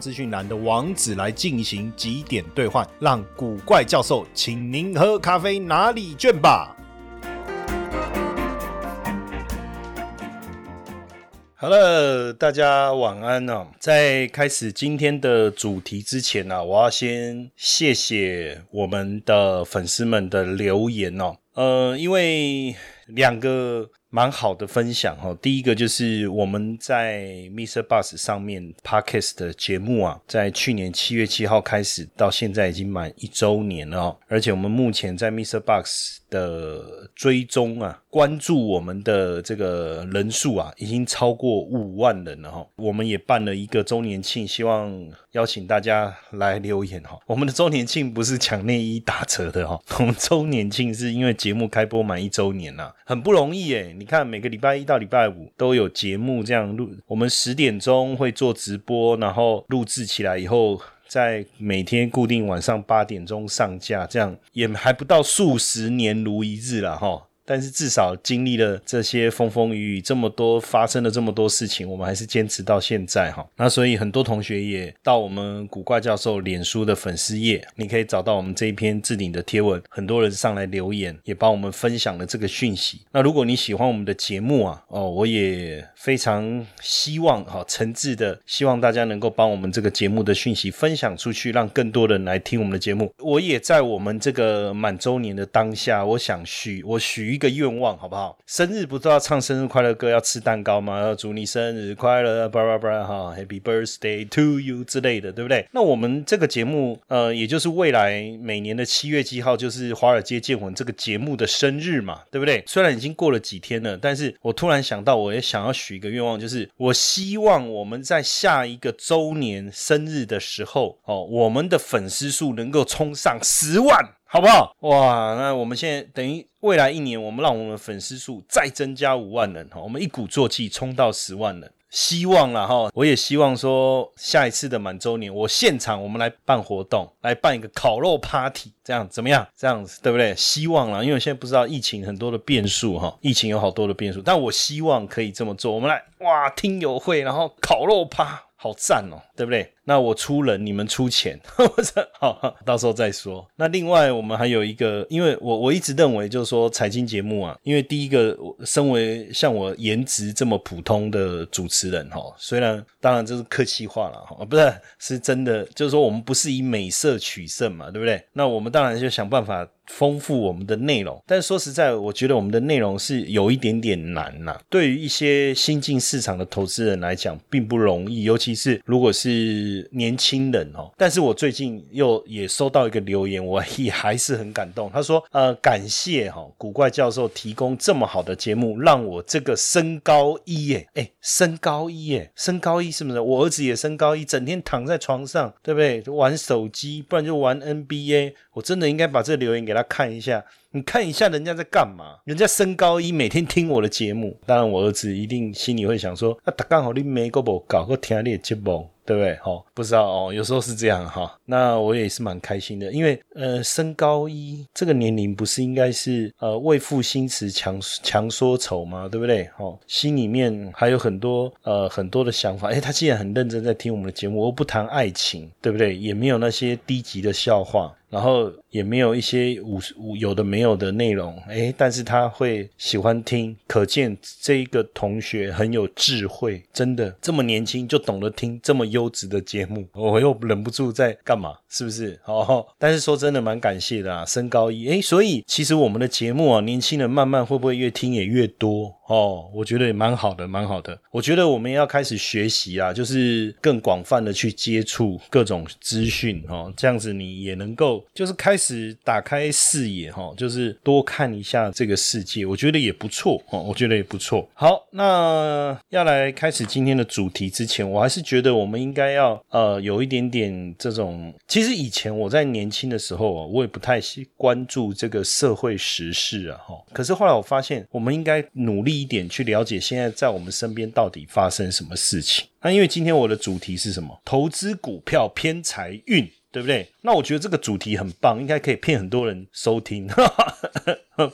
资讯栏的网址来进行几点兑换，让古怪教授请您喝咖啡拿礼券吧。Hello，大家晚安哦。在开始今天的主题之前呢、我要先谢谢我们的粉丝们的留言哦。呃，因为两个蛮好的分享哈、哦。第一个就是我们在 Mr. Bus 上面 Podcast 的节目啊，在去年七月七号开始到现在已经满一周年了哦。而且我们目前在 Mr. Bus 的追踪啊，关注我们的这个人数啊，已经超过五万人了哈。我们也办了一个周年庆，希望邀请大家来留言哈。我们的周年庆不是抢内衣打折的哈，我们周年庆是因为节目开播满一周年呐、很不容易诶。你看每个礼拜一到礼拜五都有节目这样录，我们十点钟会做直播，然后录制起来以后。在每天固定晚上八点钟上架，这样也还不到数十年如一日了哈。但是至少经历了这些风风雨雨，这么多发生了这么多事情，我们还是坚持到现在哈。那所以很多同学也到我们古怪教授脸书的粉丝页，你可以找到我们这一篇置顶的贴文，很多人上来留言，也帮我们分享了这个讯息。那如果你喜欢我们的节目啊，哦，我也非常希望哈，诚挚的希望大家能够帮我们这个节目的讯息分享出去，让更多人来听我们的节目。我也在我们这个满周年的当下，我想许我许一个愿望，好不好？生日不是要唱生日快乐歌，要吃蛋糕吗？要祝你生日快乐，叭叭叭哈，Happy Birthday to you 之类的，对不对？那我们这个节目，呃，也就是未来每年的七月七号，就是《华尔街见闻》这个节目的生日嘛，对不对？虽然已经过了几天了，但是我突然想到，我也想要许一个愿望，就是我希望我们在下一个周年生日的时候，哦，我们的粉丝数能够冲上十万。好不好？哇，那我们现在等于未来一年，我们让我们粉丝数再增加五万人哈，我们一鼓作气冲到十万人，希望了哈。我也希望说下一次的满周年，我现场我们来办活动，来办一个烤肉 party，这样怎么样？这样子对不对？希望了，因为我现在不知道疫情很多的变数哈，疫情有好多的变数，但我希望可以这么做。我们来哇，听友会，然后烤肉趴。好赞哦，对不对？那我出人，你们出钱，好，到时候再说。那另外，我们还有一个，因为我我一直认为，就是说财经节目啊，因为第一个，身为像我颜值这么普通的主持人哈，虽然当然这是客气话了哈，不是是真的，就是说我们不是以美色取胜嘛，对不对？那我们当然就想办法。丰富我们的内容，但说实在，我觉得我们的内容是有一点点难呐、对于一些新进市场的投资人来讲，并不容易，尤其是如果是年轻人哦。但是我最近又也收到一个留言，我 也还是很感动。他说：“呃，感谢哈、古怪教授提供这么好的节目，让我这个升高一耶，哎，升高一耶，升高一是不是？我儿子也升高一，整天躺在床上，对不对？玩手机，不然就玩 NBA。我真的应该把这个留言给他看一下，你看一下人家在干嘛？人家升高一，每天听我的节目。当然，我儿子一定心里会想说：啊，他刚好你没个不搞，我听你的节目。”对不对？哦，不知道哦，有时候是这样哈。那我也是蛮开心的，因为呃，升高一这个年龄不是应该是呃为赋新词强强说愁吗？对不对？哦，心里面还有很多呃很多的想法。哎，他既然很认真在听我们的节目，我不谈爱情，对不对？也没有那些低级的笑话。然后也没有一些无无有的没有的内容，诶，但是他会喜欢听，可见这一个同学很有智慧，真的这么年轻就懂得听这么优质的节目，我又忍不住在干嘛？是不是？哦，但是说真的蛮感谢的啊，升高一，诶，所以其实我们的节目啊，年轻人慢慢会不会越听也越多？哦，我觉得也蛮好的，蛮好的。我觉得我们要开始学习啊，就是更广泛的去接触各种资讯哦，这样子你也能够就是开始打开视野哈，就是多看一下这个世界，我觉得也不错哦，我觉得也不错。好，那要来开始今天的主题之前，我还是觉得我们应该要呃有一点点这种，其实以前我在年轻的时候啊，我也不太关注这个社会时事啊哈，可是后来我发现，我们应该努力一点去了解现在在我们身边到底发生什么事情。那因为今天我的主题是什么？投资股票偏财运。对不对？那我觉得这个主题很棒，应该可以骗很多人收听。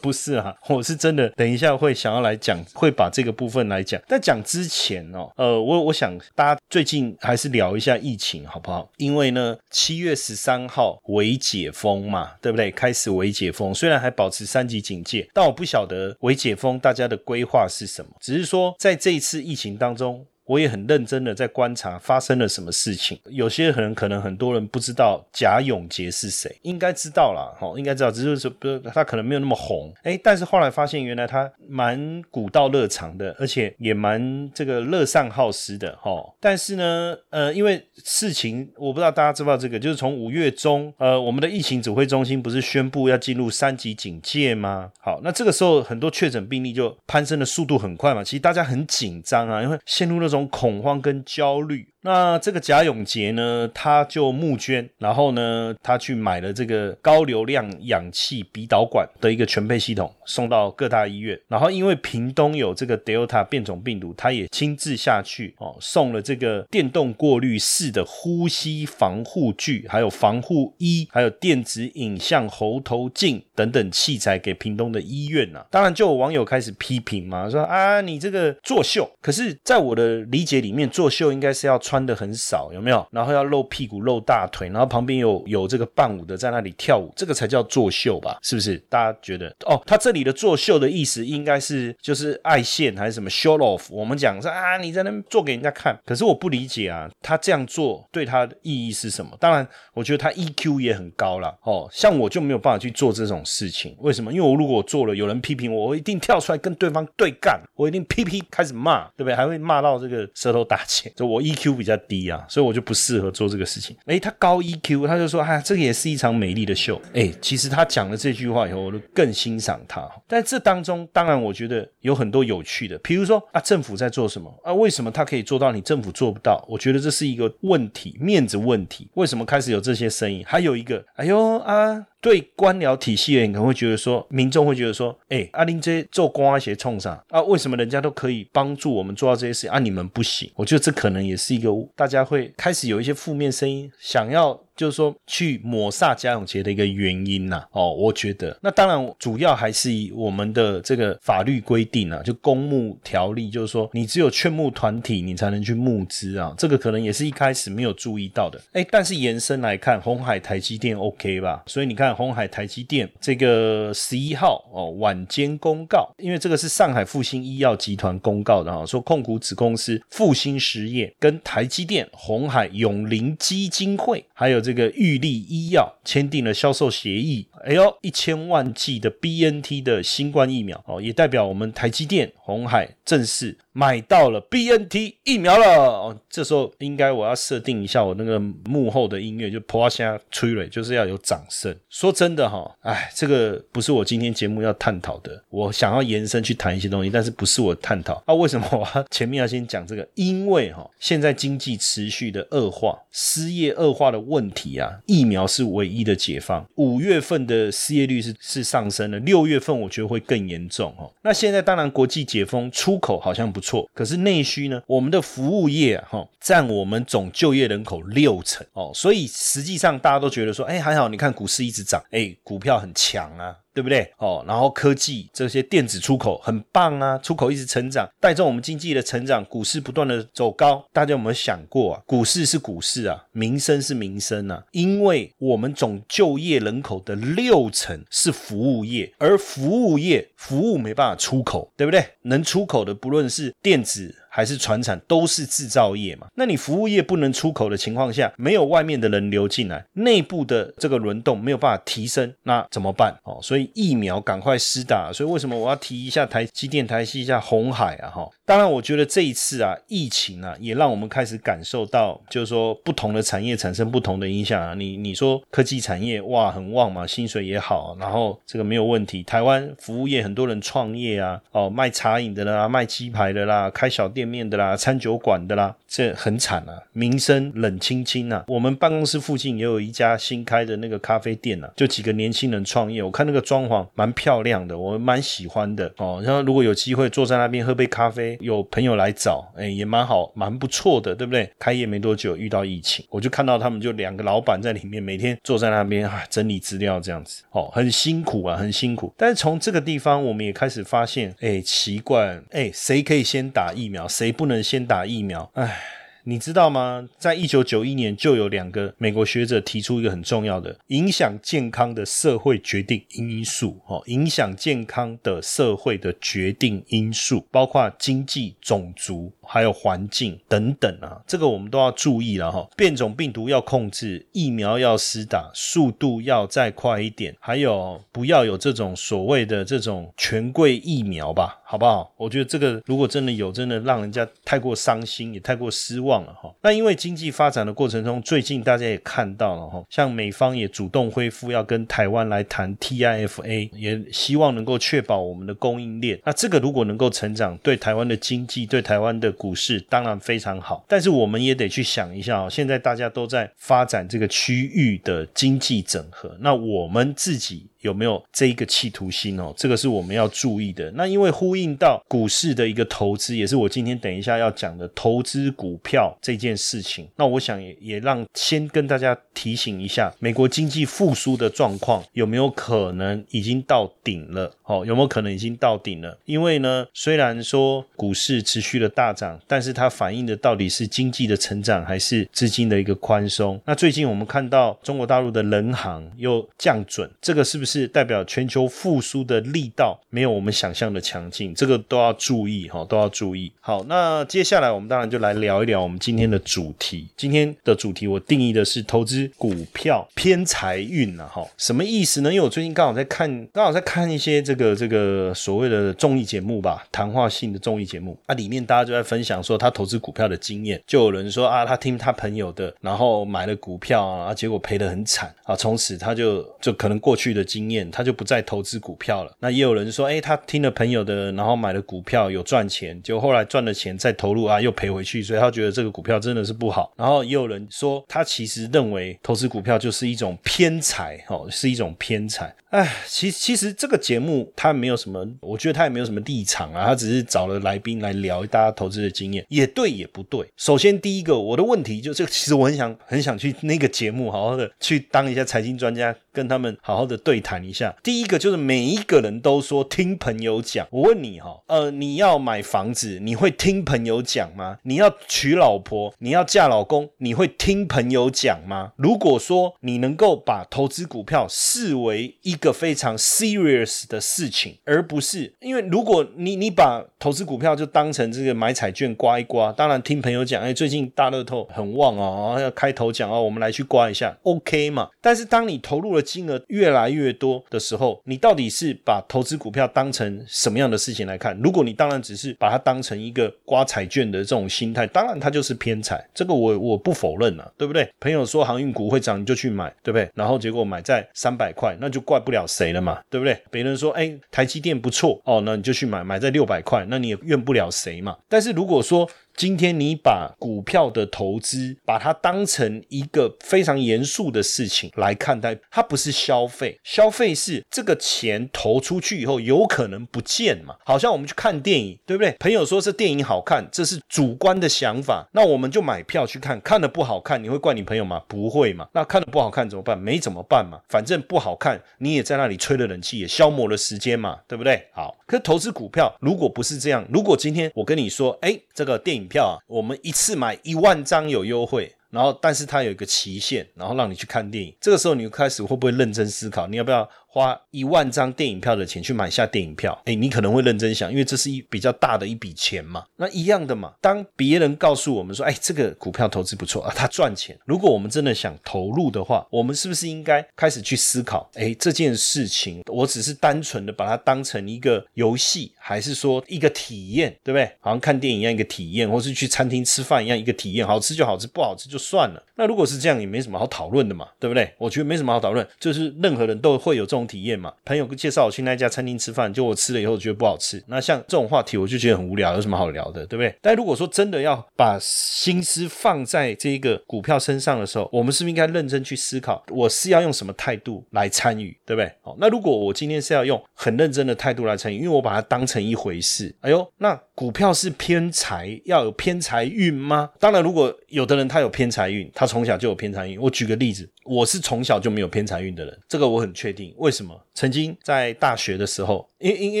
不是啊，我是真的，等一下会想要来讲，会把这个部分来讲。在讲之前哦，呃，我我想大家最近还是聊一下疫情好不好？因为呢，七月十三号微解封嘛，对不对？开始微解封，虽然还保持三级警戒，但我不晓得微解封大家的规划是什么。只是说，在这一次疫情当中。我也很认真的在观察发生了什么事情。有些人可能很多人不知道贾永杰是谁，应该知道啦，哈，应该知道，只是说不，他可能没有那么红，哎，但是后来发现原来他蛮古道热肠的，而且也蛮这个乐善好施的，哈。但是呢，呃，因为事情我不知道大家知不知道这个，就是从五月中，呃，我们的疫情指挥中心不是宣布要进入三级警戒吗？好，那这个时候很多确诊病例就攀升的速度很快嘛，其实大家很紧张啊，因为陷入那种。种恐慌跟焦虑。那这个贾永杰呢，他就募捐，然后呢，他去买了这个高流量氧气鼻导管的一个全配系统，送到各大医院。然后因为屏东有这个 Delta 变种病毒，他也亲自下去哦，送了这个电动过滤式的呼吸防护具，还有防护衣，还有电子影像喉头镜等等器材给屏东的医院呐。当然，就有网友开始批评嘛，说啊，你这个作秀。可是，在我的理解里面，作秀应该是要穿。穿的很少，有没有？然后要露屁股、露大腿，然后旁边有有这个伴舞的在那里跳舞，这个才叫作秀吧？是不是？大家觉得？哦，他这里的作秀的意思应该是就是爱现还是什么 show off？我们讲说啊，你在那做给人家看。可是我不理解啊，他这样做对他的意义是什么？当然，我觉得他 EQ 也很高了。哦，像我就没有办法去做这种事情。为什么？因为我如果做了，有人批评我，我一定跳出来跟对方对干，我一定噼噼开始骂，对不对？还会骂到这个舌头打结。就我 EQ 比。比较低啊，所以我就不适合做这个事情。哎，他高 EQ，他就说：“哎，这个也是一场美丽的秀。”哎，其实他讲了这句话以后，我就更欣赏他。但这当中，当然我觉得有很多有趣的，比如说啊，政府在做什么啊？为什么他可以做到，你政府做不到？我觉得这是一个问题，面子问题。为什么开始有这些声音？还有一个，哎呦啊！对官僚体系的人，可能会觉得说，民众会觉得说，哎，阿林这做官些冲上啊，为什么人家都可以帮助我们做到这些事啊，你们不行？我觉得这可能也是一个大家会开始有一些负面声音，想要。就是说，去抹煞贾永节的一个原因呐，哦，我觉得那当然主要还是以我们的这个法律规定啊，就公募条例，就是说你只有劝募团体，你才能去募资啊，这个可能也是一开始没有注意到的，哎，但是延伸来看，红海台积电 OK 吧？所以你看红海台积电这个十一号哦晚间公告，因为这个是上海复兴医药集团公告的哈，说控股子公司复兴实业跟台积电、红海永林基金会还有。这个玉立医药签订了销售协议，哎呦，一千万剂的 BNT 的新冠疫苗哦，也代表我们台积电、红海正式。买到了 BNT 疫苗了哦，这时候应该我要设定一下我那个幕后的音乐，就啪下催泪，就是要有掌声。说真的哈，哎，这个不是我今天节目要探讨的，我想要延伸去谈一些东西，但是不是我探讨啊？为什么我前面要先讲这个？因为哈，现在经济持续的恶化，失业恶化的问题啊，疫苗是唯一的解放。五月份的失业率是是上升了，六月份我觉得会更严重哦。那现在当然国际解封，出口好像不。错，可是内需呢？我们的服务业哈占我们总就业人口六成哦，所以实际上大家都觉得说，哎，还好，你看股市一直涨，哎，股票很强啊。对不对？哦，然后科技这些电子出口很棒啊，出口一直成长，带动我们经济的成长，股市不断的走高。大家有没有想过啊？股市是股市啊，民生是民生啊，因为我们总就业人口的六成是服务业，而服务业服务没办法出口，对不对？能出口的不论是电子。还是船产，都是制造业嘛。那你服务业不能出口的情况下，没有外面的人流进来，内部的这个轮动没有办法提升，那怎么办？哦，所以疫苗赶快施打。所以为什么我要提一下台积电、台积一下红海啊？哈，当然我觉得这一次啊，疫情啊，也让我们开始感受到，就是说不同的产业产生不同的影响啊。你你说科技产业哇很旺嘛，薪水也好，然后这个没有问题。台湾服务业很多人创业啊，哦卖茶饮的啦，卖鸡排的啦，开小店面的啦，餐酒馆的啦，这很惨啊，名声冷清清啊。我们办公室附近也有一家新开的那个咖啡店啊，就几个年轻人创业，我看那个装潢蛮漂亮的，我蛮喜欢的哦。然后如果有机会坐在那边喝杯咖啡，有朋友来找，哎也蛮好，蛮不错的，对不对？开业没多久遇到疫情，我就看到他们就两个老板在里面，每天坐在那边啊整理资料这样子，哦很辛苦啊，很辛苦。但是从这个地方，我们也开始发现，哎，奇怪，哎，谁可以先打疫苗，谁不能先打疫苗？哎，你知道吗？在一九九一年，就有两个美国学者提出一个很重要的影响健康的社会决定因素，哦，影响健康的社会的决定因素，包括经济、种族。还有环境等等啊，这个我们都要注意了哈。变种病毒要控制，疫苗要施打，速度要再快一点，还有不要有这种所谓的这种权贵疫苗吧，好不好？我觉得这个如果真的有，真的让人家太过伤心，也太过失望了哈。那因为经济发展的过程中，最近大家也看到了哈，像美方也主动恢复要跟台湾来谈 TIFA，也希望能够确保我们的供应链。那这个如果能够成长，对台湾的经济，对台湾的股市当然非常好，但是我们也得去想一下哦。现在大家都在发展这个区域的经济整合，那我们自己。有没有这一个企图心哦？这个是我们要注意的。那因为呼应到股市的一个投资，也是我今天等一下要讲的投资股票这件事情。那我想也也让先跟大家提醒一下，美国经济复苏的状况有没有可能已经到顶了？哦，有没有可能已经到顶了？因为呢，虽然说股市持续的大涨，但是它反映的到底是经济的成长还是资金的一个宽松？那最近我们看到中国大陆的人行又降准，这个是不是？是代表全球复苏的力道没有我们想象的强劲，这个都要注意哈，都要注意。好，那接下来我们当然就来聊一聊我们今天的主题。今天的主题我定义的是投资股票偏财运啊，哈，什么意思呢？因为我最近刚好在看，刚好在看一些这个这个所谓的综艺节目吧，谈话性的综艺节目啊，里面大家就在分享说他投资股票的经验，就有人说啊，他听他朋友的，然后买了股票啊，结果赔得很惨啊，从此他就就可能过去的经。经验，他就不再投资股票了。那也有人说，哎，他听了朋友的，然后买了股票有赚钱，就后来赚了钱再投入啊，又赔回去，所以他觉得这个股票真的是不好。然后也有人说，他其实认为投资股票就是一种偏财，哦，是一种偏财。哎，其其实这个节目他没有什么，我觉得他也没有什么立场啊，他只是找了来宾来聊大家投资的经验，也对也不对。首先第一个，我的问题就这个，其实我很想很想去那个节目好好的去当一下财经专家，跟他们好好的对谈。一下，第一个就是每一个人都说听朋友讲。我问你哈，呃，你要买房子，你会听朋友讲吗？你要娶老婆，你要嫁老公，你会听朋友讲吗？如果说你能够把投资股票视为一个非常 serious 的事情，而不是因为如果你你把投资股票就当成这个买彩券刮一刮，当然听朋友讲，哎，最近大乐透很旺哦，要开头讲哦，我们来去刮一下，OK 嘛？但是当你投入了金额越来越多，的时候，你到底是把投资股票当成什么样的事情来看？如果你当然只是把它当成一个刮彩券的这种心态，当然它就是偏财，这个我我不否认了，对不对？朋友说航运股会涨，你就去买，对不对？然后结果买在三百块，那就怪不了谁了嘛，对不对？别人说哎台积电不错哦，那你就去买，买在六百块，那你也怨不了谁嘛。但是如果说，今天你把股票的投资，把它当成一个非常严肃的事情来看待，它不是消费，消费是这个钱投出去以后有可能不见嘛？好像我们去看电影，对不对？朋友说这电影好看，这是主观的想法，那我们就买票去看，看的不好看，你会怪你朋友吗？不会嘛？那看的不好看怎么办？没怎么办嘛？反正不好看，你也在那里吹了冷气，也消磨了时间嘛，对不对？好，可投资股票如果不是这样，如果今天我跟你说，哎，这个电影。票啊，我们一次买一万张有优惠，然后但是它有一个期限，然后让你去看电影。这个时候你开始会不会认真思考，你要不要？花一万张电影票的钱去买下电影票，哎，你可能会认真想，因为这是一比较大的一笔钱嘛。那一样的嘛，当别人告诉我们说，哎，这个股票投资不错啊，它赚钱。如果我们真的想投入的话，我们是不是应该开始去思考，哎，这件事情我只是单纯的把它当成一个游戏，还是说一个体验，对不对？好像看电影一样一个体验，或是去餐厅吃饭一样一个体验，好吃就好吃，不好吃就算了。那如果是这样，也没什么好讨论的嘛，对不对？我觉得没什么好讨论，就是任何人都会有这种体验嘛。朋友介绍我去那家餐厅吃饭，就我吃了以后觉得不好吃。那像这种话题，我就觉得很无聊，有什么好聊的，对不对？但如果说真的要把心思放在这个股票身上的时候，我们是不是应该认真去思考，我是要用什么态度来参与，对不对？好，那如果我今天是要用很认真的态度来参与，因为我把它当成一回事，哎呦，那股票是偏财，要有偏财运吗？当然，如果有的人他有偏财运，他从小就有偏财运。我举个例子，我是从小就没有偏财运的人，这个我很确定。为什么？曾经在大学的时候，因因因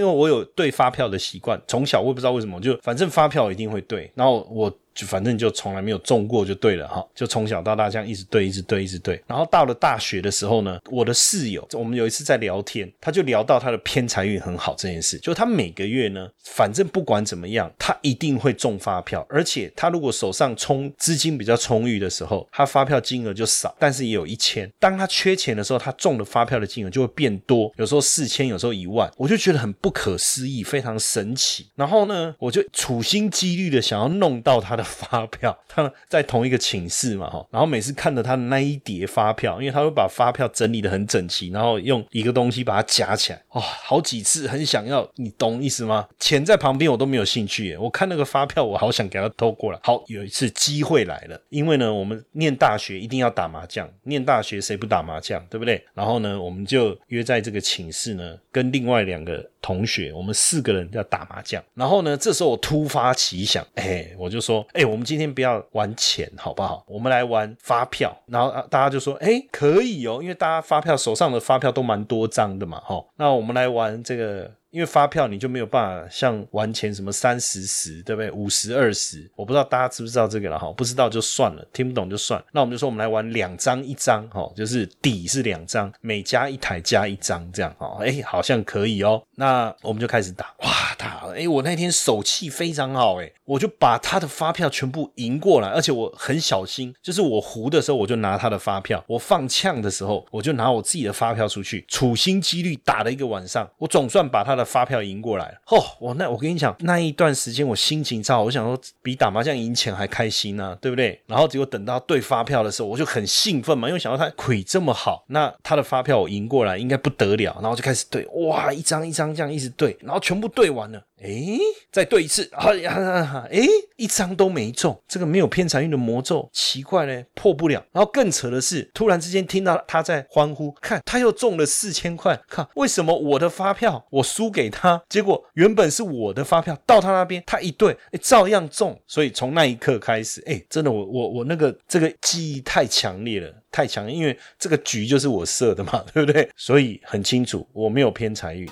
为我有对发票的习惯，从小我也不知道为什么，就反正发票一定会对，然后我。就反正就从来没有中过就对了哈，就从小到大这样一直对，一直对，一直对。然后到了大学的时候呢，我的室友，我们有一次在聊天，他就聊到他的偏财运很好这件事，就他每个月呢，反正不管怎么样，他一定会中发票，而且他如果手上充资金比较充裕的时候，他发票金额就少，但是也有一千。当他缺钱的时候，他中的发票的金额就会变多，有时候四千，有时候一万，我就觉得很不可思议，非常神奇。然后呢，我就处心积虑的想要弄到他的。发票，他在同一个寝室嘛，哈，然后每次看着他的那一叠发票，因为他会把发票整理的很整齐，然后用一个东西把它夹起来，哇，好几次很想要，你懂意思吗？钱在旁边我都没有兴趣耶，我看那个发票，我好想给他偷过来。好，有一次机会来了，因为呢，我们念大学一定要打麻将，念大学谁不打麻将，对不对？然后呢，我们就约在这个寝室呢，跟另外两个同学，我们四个人要打麻将。然后呢，这时候我突发奇想，哎，我就说，哎。我们今天不要玩钱，好不好？我们来玩发票。然后啊大家就说：“哎，可以哦，因为大家发票手上的发票都蛮多张的嘛，哈。那我们来玩这个。”因为发票你就没有办法像玩钱什么三十十对不对？五十二十，我不知道大家知不知道这个了哈，不知道就算了，听不懂就算。那我们就说我们来玩两张一张哈，就是底是两张，每加一台加一张这样哈，哎，好像可以哦。那我们就开始打，哇打了，哎，我那天手气非常好哎，我就把他的发票全部赢过来，而且我很小心，就是我胡的时候我就拿他的发票，我放呛的时候我就拿我自己的发票出去，处心积虑打了一个晚上，我总算把他的。发票赢过来了，哦，我那我跟你讲，那一段时间我心情超好，我想说比打麻将赢钱还开心呢，对不对？然后结果等到对发票的时候，我就很兴奋嘛，因为想到他亏这么好，那他的发票我赢过来应该不得了，然后就开始对，哇，一张一张这样一直对，然后全部对完了。哎，再对一次，哎呀，哎，一张都没中，这个没有偏财运的魔咒，奇怪嘞，破不了。然后更扯的是，突然之间听到他在欢呼，看他又中了四千块，看为什么我的发票我输给他，结果原本是我的发票到他那边，他一对，哎，照样中。所以从那一刻开始，哎，真的，我我我那个这个记忆太强烈了，太强，因为这个局就是我设的嘛，对不对？所以很清楚，我没有偏财运。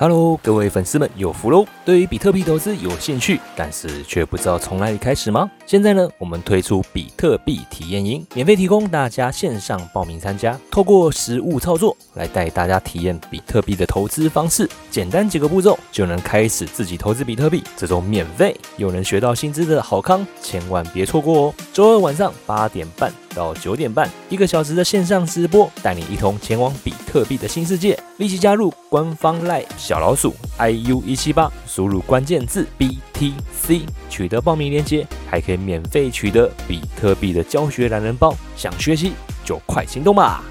Hello，各位粉丝们有福喽！对于比特币投资有兴趣，但是却不知道从哪里开始吗？现在呢，我们推出比特币体验营，免费提供大家线上报名参加，透过实物操作来带大家体验比特币的投资方式，简单几个步骤就能开始自己投资比特币，这种免费又能学到薪资的好康，千万别错过哦！周二晚上八点半。到九点半，一个小时的线上直播，带你一同前往比特币的新世界。立即加入官方 LINE 小老鼠 iu 一七八，输入关键字 BTC，取得报名链接，还可以免费取得比特币的教学懒人包。想学习就快行动吧！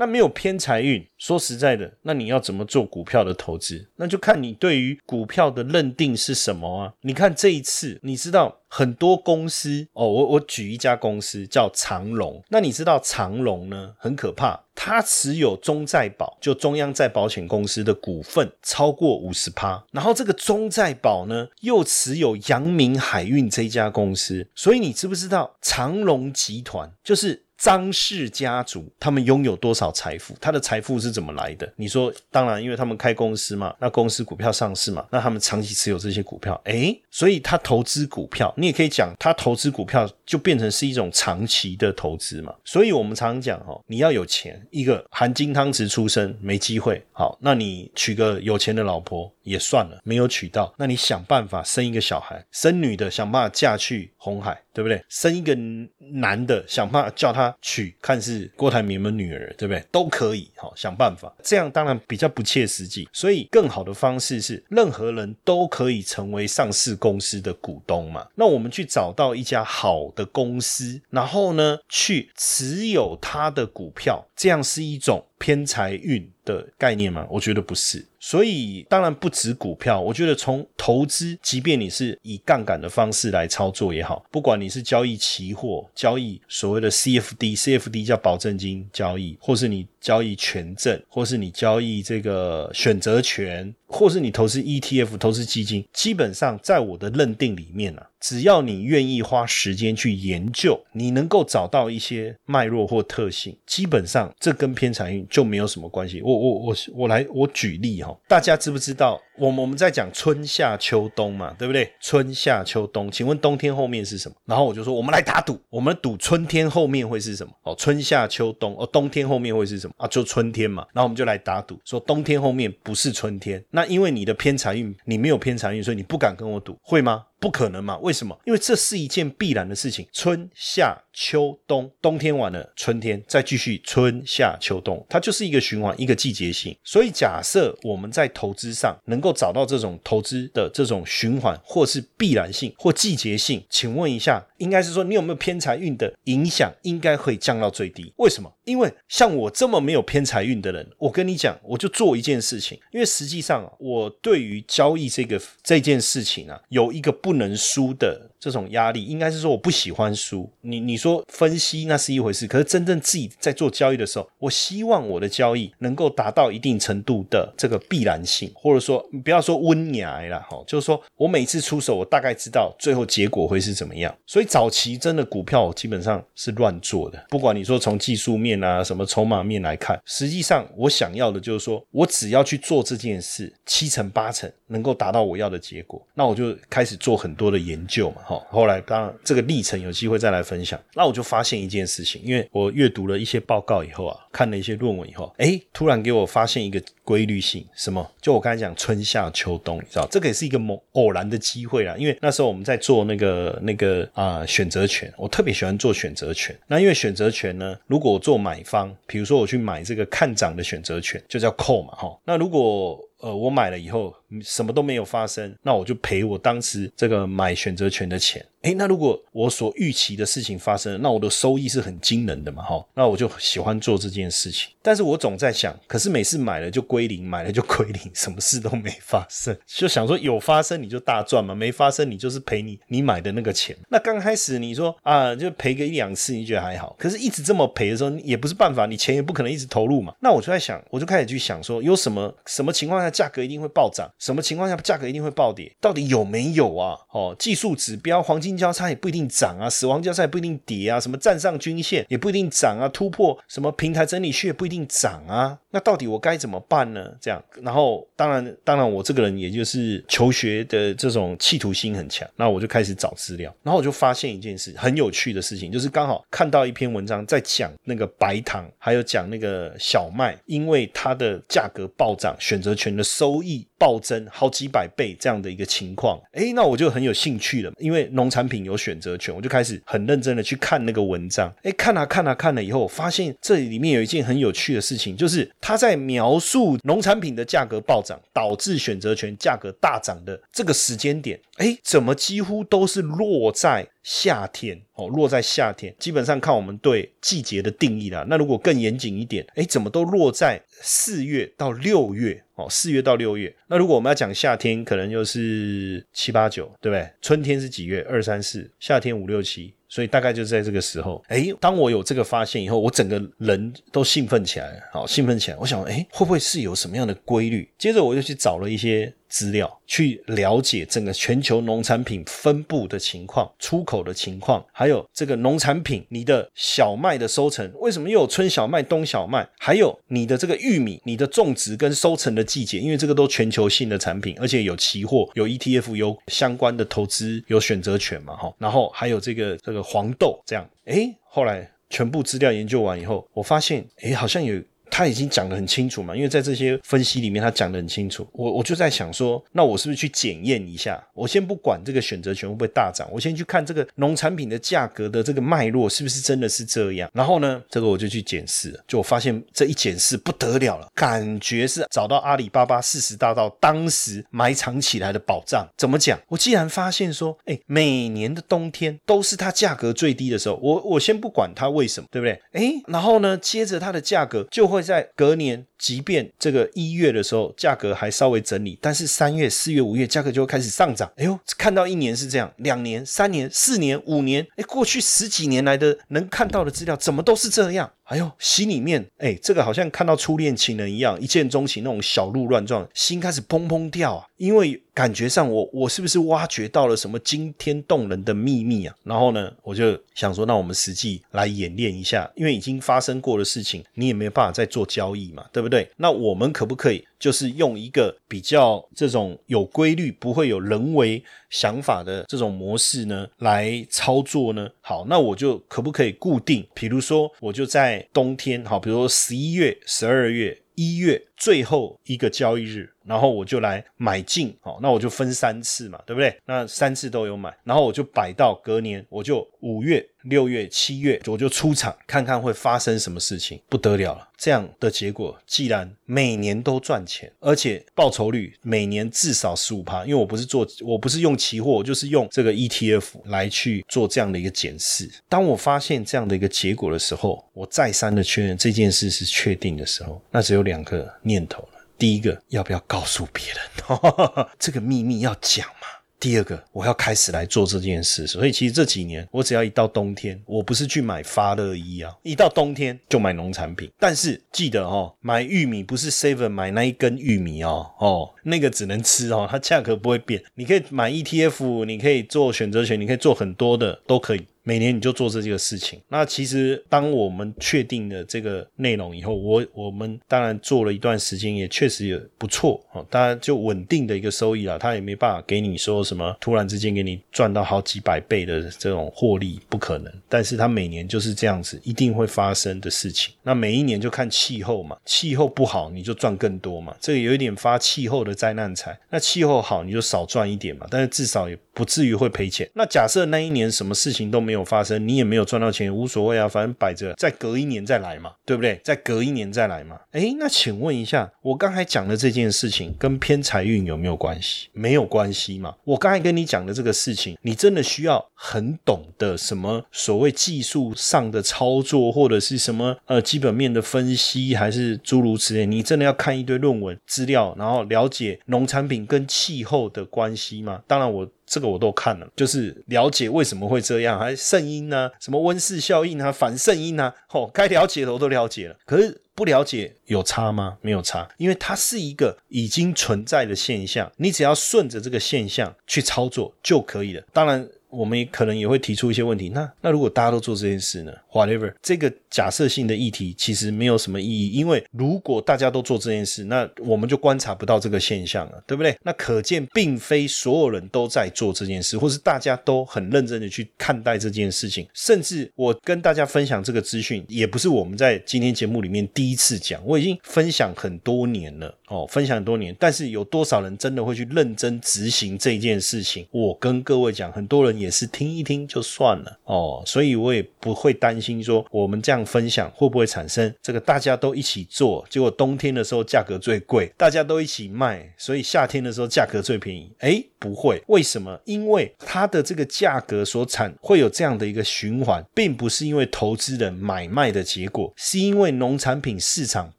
那没有偏财运，说实在的，那你要怎么做股票的投资？那就看你对于股票的认定是什么啊？你看这一次，你知道很多公司哦，我我举一家公司叫长隆，那你知道长隆呢很可怕，它持有中债保，就中央再保险公司的股份超过五十趴，然后这个中债保呢又持有阳明海运这家公司，所以你知不知道长隆集团就是？张氏家族他们拥有多少财富？他的财富是怎么来的？你说，当然，因为他们开公司嘛，那公司股票上市嘛，那他们长期持有这些股票，诶，所以他投资股票，你也可以讲，他投资股票就变成是一种长期的投资嘛。所以我们常常讲，哦，你要有钱，一个含金汤匙出生没机会，好，那你娶个有钱的老婆也算了，没有娶到，那你想办法生一个小孩，生女的想办法嫁去红海。对不对？生一个男的，想办法叫他娶，看是郭台铭的女儿，对不对？都可以，好想办法。这样当然比较不切实际，所以更好的方式是，任何人都可以成为上市公司的股东嘛。那我们去找到一家好的公司，然后呢，去持有他的股票，这样是一种偏财运的概念吗？我觉得不是。所以当然不止股票，我觉得从投资，即便你是以杠杆的方式来操作也好，不管你是交易期货、交易所谓的 CFD，CFD 叫保证金交易，或是你交易权证，或是你交易这个选择权。或是你投资 ETF、投资基金，基本上在我的认定里面啊，只要你愿意花时间去研究，你能够找到一些脉络或特性，基本上这跟偏财运就没有什么关系。我我我我来我举例哈，大家知不知道？我们我们在讲春夏秋冬嘛，对不对？春夏秋冬，请问冬天后面是什么？然后我就说，我们来打赌，我们赌春天后面会是什么？哦，春夏秋冬，哦，冬天后面会是什么？啊，就春天嘛。然后我们就来打赌，说冬天后面不是春天。那因为你的偏财运，你没有偏财运，所以你不敢跟我赌，会吗？不可能嘛？为什么？因为这是一件必然的事情。春夏秋冬，冬天完了，春天再继续春夏秋冬，它就是一个循环，一个季节性。所以假设我们在投资上能够找到这种投资的这种循环，或是必然性或季节性，请问一下，应该是说你有没有偏财运的影响，应该会降到最低？为什么？因为像我这么没有偏财运的人，我跟你讲，我就做一件事情。因为实际上，我对于交易这个这件事情啊，有一个不。不能输的这种压力，应该是说我不喜欢输。你你说分析那是一回事，可是真正自己在做交易的时候，我希望我的交易能够达到一定程度的这个必然性，或者说不要说温雅啦，哈，就是说我每次出手，我大概知道最后结果会是怎么样。所以早期真的股票我基本上是乱做的，不管你说从技术面啊什么筹码面来看，实际上我想要的就是说我只要去做这件事，七成八成能够达到我要的结果，那我就开始做。很多的研究嘛，好，后来当然这个历程有机会再来分享。那我就发现一件事情，因为我阅读了一些报告以后啊，看了一些论文以后，哎，突然给我发现一个规律性，什么？就我刚才讲春夏秋冬，你知道，这个也是一个某偶然的机会啦。因为那时候我们在做那个那个啊选择权，我特别喜欢做选择权。那因为选择权呢，如果我做买方，比如说我去买这个看涨的选择权，就叫 call 嘛，哈。那如果呃，我买了以后什么都没有发生，那我就赔我当时这个买选择权的钱。诶，那如果我所预期的事情发生了，那我的收益是很惊人的嘛，哈，那我就喜欢做这件事情。但是我总在想，可是每次买了就归零，买了就归零，什么事都没发生，就想说有发生你就大赚嘛，没发生你就是赔你你买的那个钱。那刚开始你说啊，就赔个一两次，你觉得还好，可是一直这么赔的时候也不是办法，你钱也不可能一直投入嘛。那我就在想，我就开始去想说，有什么什么情况下价格一定会暴涨，什么情况下价格一定会暴跌，到底有没有啊？哦，技术指标黄金。交叉也不一定涨啊，死亡交叉也不一定跌啊，什么站上均线也不一定涨啊，突破什么平台整理区也不一定涨啊。那到底我该怎么办呢？这样，然后当然，当然我这个人也就是求学的这种企图心很强，那我就开始找资料，然后我就发现一件事很有趣的事情，就是刚好看到一篇文章在讲那个白糖，还有讲那个小麦，因为它的价格暴涨，选择权的收益暴增好几百倍这样的一个情况，哎，那我就很有兴趣了，因为农产品有选择权，我就开始很认真的去看那个文章，哎，看啊看啊看了以后，发现这里面有一件很有趣的事情，就是。他在描述农产品的价格暴涨，导致选择权价格大涨的这个时间点，哎，怎么几乎都是落在夏天？哦，落在夏天，基本上看我们对季节的定义啦。那如果更严谨一点，哎，怎么都落在四月到六月？哦，四月到六月。那如果我们要讲夏天，可能就是七八九，对不对？春天是几月？二三四。夏天五六七。所以大概就在这个时候，哎，当我有这个发现以后，我整个人都兴奋起来，好，兴奋起来。我想，哎，会不会是有什么样的规律？接着我就去找了一些。资料去了解整个全球农产品分布的情况、出口的情况，还有这个农产品你的小麦的收成，为什么又有春小麦、冬小麦？还有你的这个玉米，你的种植跟收成的季节，因为这个都全球性的产品，而且有期货、有 ETF、有相关的投资、有选择权嘛，哈。然后还有这个这个黄豆，这样，诶，后来全部资料研究完以后，我发现，诶，好像有。他已经讲得很清楚嘛，因为在这些分析里面，他讲得很清楚。我我就在想说，那我是不是去检验一下？我先不管这个选择权会不会大涨，我先去看这个农产品的价格的这个脉络是不是真的是这样。然后呢，这个我就去检视，就我发现这一检视不得了了，感觉是找到阿里巴巴四十大盗当时埋藏起来的宝藏。怎么讲？我既然发现说，哎，每年的冬天都是它价格最低的时候，我我先不管它为什么，对不对？哎，然后呢，接着它的价格就会。在隔年，即便这个一月的时候价格还稍微整理，但是三月、四月、五月价格就会开始上涨。哎呦，看到一年是这样，两年、三年、四年、五年，哎，过去十几年来的能看到的资料，怎么都是这样？哎呦，心里面哎，这个好像看到初恋情人一样，一见钟情那种小鹿乱撞，心开始砰砰跳啊！因为感觉上我我是不是挖掘到了什么惊天动人的秘密啊？然后呢，我就想说，那我们实际来演练一下，因为已经发生过的事情，你也没有办法再做交易嘛，对不对？那我们可不可以？就是用一个比较这种有规律、不会有人为想法的这种模式呢，来操作呢。好，那我就可不可以固定？比如说，我就在冬天，好，比如说十一月、十二月、一月最后一个交易日。然后我就来买进，好，那我就分三次嘛，对不对？那三次都有买，然后我就摆到隔年，我就五月、六月、七月，我就出场看看会发生什么事情，不得了了。这样的结果，既然每年都赚钱，而且报酬率每年至少十五趴，因为我不是做，我不是用期货，我就是用这个 ETF 来去做这样的一个检视。当我发现这样的一个结果的时候，我再三的确认这件事是确定的时候，那只有两个念头了。第一个要不要告诉别人？这个秘密要讲吗？第二个我要开始来做这件事。所以其实这几年，我只要一到冬天，我不是去买发热衣啊，一到冬天就买农产品。但是记得哦，买玉米不是 seven 买那一根玉米哦，哦，那个只能吃哦，它价格不会变。你可以买 ETF，你可以做选择权，你可以做很多的，都可以。每年你就做这个事情。那其实当我们确定了这个内容以后，我我们当然做了一段时间，也确实也不错哦。当然就稳定的一个收益了，他也没办法给你说什么突然之间给你赚到好几百倍的这种获利，不可能。但是他每年就是这样子，一定会发生的事情。那每一年就看气候嘛，气候不好你就赚更多嘛，这个有一点发气候的灾难财。那气候好你就少赚一点嘛，但是至少也不至于会赔钱。那假设那一年什么事情都没。有发生，你也没有赚到钱，无所谓啊，反正摆着，再隔一年再来嘛，对不对？再隔一年再来嘛。哎，那请问一下，我刚才讲的这件事情跟偏财运有没有关系？没有关系嘛。我刚才跟你讲的这个事情，你真的需要很懂得什么所谓技术上的操作，或者是什么呃基本面的分析，还是诸如此类？你真的要看一堆论文资料，然后了解农产品跟气候的关系吗？当然我。这个我都看了，就是了解为什么会这样，还圣婴呢？什么温室效应啊，反圣婴啊，哦，该了解的我都了解了。可是不了解有差吗？没有差，因为它是一个已经存在的现象，你只要顺着这个现象去操作就可以了。当然。我们也可能也会提出一些问题。那那如果大家都做这件事呢？Whatever，这个假设性的议题其实没有什么意义，因为如果大家都做这件事，那我们就观察不到这个现象了，对不对？那可见并非所有人都在做这件事，或是大家都很认真的去看待这件事情。甚至我跟大家分享这个资讯，也不是我们在今天节目里面第一次讲，我已经分享很多年了哦，分享很多年。但是有多少人真的会去认真执行这件事情？我跟各位讲，很多人。也是听一听就算了哦，所以我也不会担心说我们这样分享，会不会产生这个大家都一起做，结果冬天的时候价格最贵，大家都一起卖，所以夏天的时候价格最便宜？诶，不会，为什么？因为它的这个价格所产会有这样的一个循环，并不是因为投资人买卖的结果，是因为农产品市场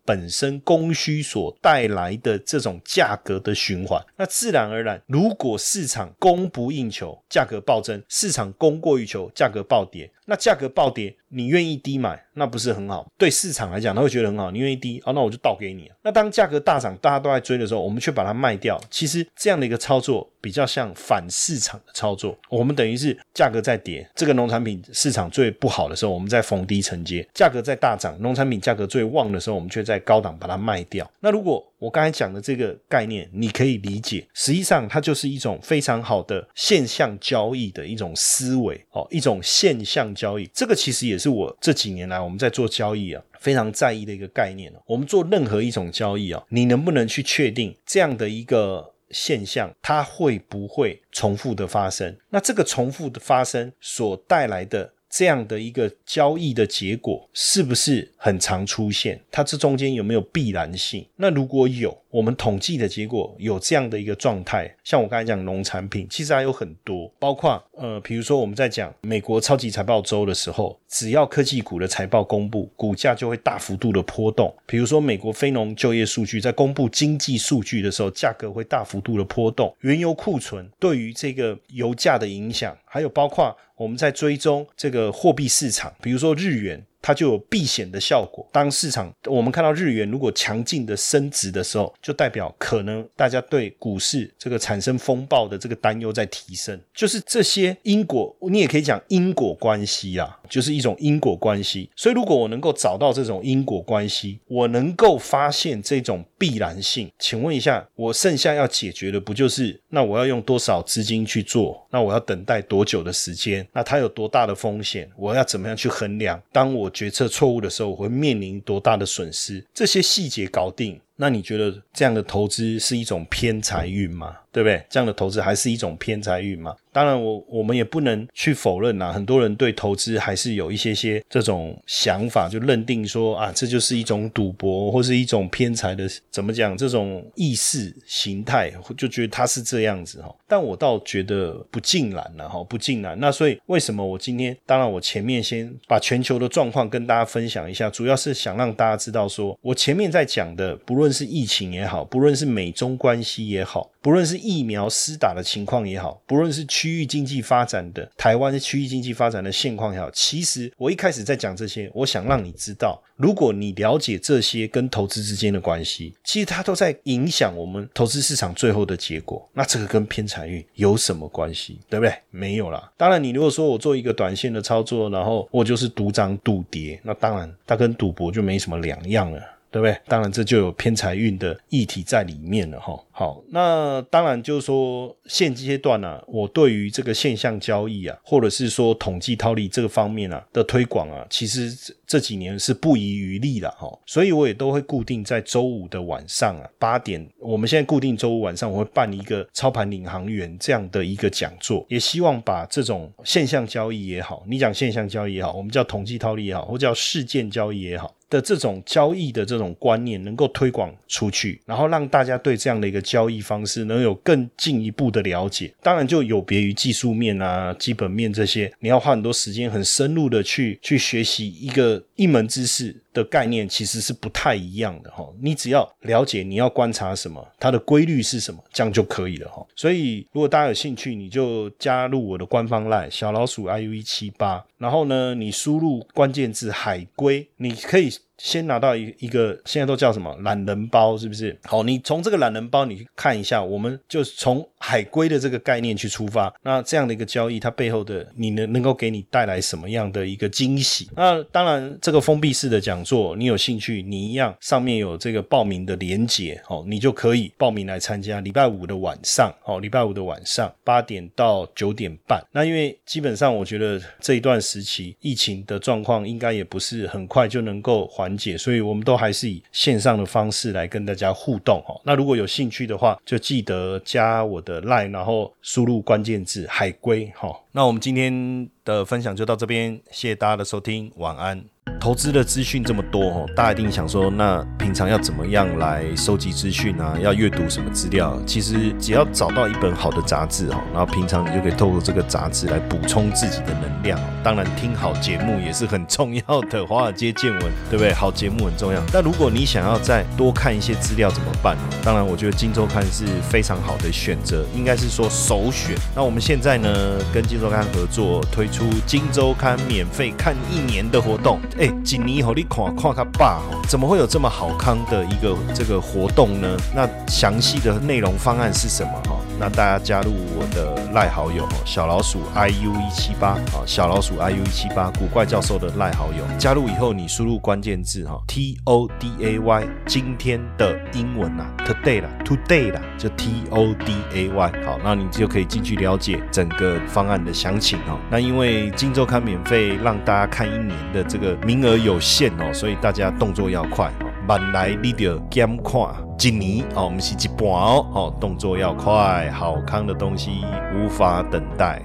本身供需所带来的这种价格的循环。那自然而然，如果市场供不应求，价格暴增；市场供过于求，价格暴跌。那价格暴跌，你愿意低买，那不是很好？对市场来讲，他会觉得很好。你愿意低，哦，那我就倒给你。那当价格大涨，大家都在追的时候，我们却把它卖掉。其实这样的一个操作比较像反市场的操作。我们等于是价格在跌，这个农产品市场最不好的时候，我们在逢低承接；价格在大涨，农产品价格最旺的时候，我们却在高档把它卖掉。那如果我刚才讲的这个概念，你可以理解，实际上它就是一种非常好的现象交易的一种思维哦，一种现象交易。这个其实也是我这几年来我们在做交易啊，非常在意的一个概念我们做任何一种交易啊，你能不能去确定这样的一个现象，它会不会重复的发生？那这个重复的发生所带来的。这样的一个交易的结果是不是很常出现？它这中间有没有必然性？那如果有，我们统计的结果有这样的一个状态，像我刚才讲农产品，其实还有很多，包括呃，比如说我们在讲美国超级财报周的时候，只要科技股的财报公布，股价就会大幅度的波动。比如说美国非农就业数据在公布经济数据的时候，价格会大幅度的波动。原油库存对于这个油价的影响，还有包括。我们在追踪这个货币市场，比如说日元。它就有避险的效果。当市场我们看到日元如果强劲的升值的时候，就代表可能大家对股市这个产生风暴的这个担忧在提升。就是这些因果，你也可以讲因果关系啊，就是一种因果关系。所以如果我能够找到这种因果关系，我能够发现这种必然性，请问一下，我剩下要解决的不就是那我要用多少资金去做？那我要等待多久的时间？那它有多大的风险？我要怎么样去衡量？当我决策错误的时候，我会面临多大的损失？这些细节搞定，那你觉得这样的投资是一种偏财运吗？对不对？这样的投资还是一种偏财运吗？当然，我我们也不能去否认呐。很多人对投资还是有一些些这种想法，就认定说啊，这就是一种赌博或是一种偏财的，怎么讲？这种意识形态就觉得它是这样子哈。但我倒觉得不尽然了哈，不尽然。那所以为什么我今天？当然，我前面先把全球的状况跟大家分享一下，主要是想让大家知道，说我前面在讲的，不论是疫情也好，不论是美中关系也好。不论是疫苗施打的情况也好，不论是区域经济发展的台湾的区域经济发展的现况也好，其实我一开始在讲这些，我想让你知道，如果你了解这些跟投资之间的关系，其实它都在影响我们投资市场最后的结果。那这个跟偏财运有什么关系？对不对？没有啦。当然，你如果说我做一个短线的操作，然后我就是赌涨赌跌，那当然它跟赌博就没什么两样了。对不对？当然，这就有偏财运的议题在里面了哈。好，那当然就是说，现阶段呢，我对于这个现象交易啊，或者是说统计套利这个方面啊的推广啊，其实这几年是不遗余力的哈。所以我也都会固定在周五的晚上啊八点，我们现在固定周五晚上我会办一个操盘领航员这样的一个讲座，也希望把这种现象交易也好，你讲现象交易也好，我们叫统计套利也好，或叫事件交易也好。的这种交易的这种观念能够推广出去，然后让大家对这样的一个交易方式能有更进一步的了解。当然，就有别于技术面啊、基本面这些，你要花很多时间、很深入的去去学习一个一门知识的概念，其实是不太一样的哈。你只要了解你要观察什么，它的规律是什么，这样就可以了哈。所以，如果大家有兴趣，你就加入我的官方 LINE 小老鼠 iu 一七八。然后呢，你输入关键字海龟，你可以先拿到一一个，现在都叫什么懒人包，是不是？好，你从这个懒人包，你去看一下，我们就从海龟的这个概念去出发。那这样的一个交易，它背后的你能能够给你带来什么样的一个惊喜？那当然，这个封闭式的讲座，你有兴趣，你一样上面有这个报名的连结，哦，你就可以报名来参加。礼拜五的晚上，哦，礼拜五的晚上八点到九点半。那因为基本上，我觉得这一段时期疫情的状况应该也不是很快就能够缓解，所以我们都还是以线上的方式来跟大家互动哈。那如果有兴趣的话，就记得加我的 line，然后输入关键字海龟哈。那我们今天的分享就到这边，谢谢大家的收听，晚安。投资的资讯这么多哦，大家一定想说，那平常要怎么样来收集资讯啊？要阅读什么资料？其实只要找到一本好的杂志哦，然后平常你就可以透过这个杂志来补充自己的能量。当然，听好节目也是很重要的，华尔街见闻，对不对？好节目很重要。但如果你想要再多看一些资料怎么办？当然，我觉得《金周刊》是非常好的选择，应该是说首选。那我们现在呢，跟《金周刊》合作推出《金周刊》免费看一年的活动。哎，锦尼吼，你看看他爸，怎么会有这么好康的一个这个活动呢？那详细的内容方案是什么？哈，那大家加入我的赖好友小老鼠 i u 一七八啊，小老鼠 i u 一七八，古怪教授的赖好友。加入以后，你输入关键字哈，t o d a y，今天的英文呐，today 啦，today 啦，就 t o d a y。好，那你就可以进去了解整个方案的详情哦。那因为金周刊免费让大家看一年的这个名额有限哦，所以大家动作要快哦。慢来你就减看一年哦，我们是一半哦，哦，动作要快，好康的东西无法等待。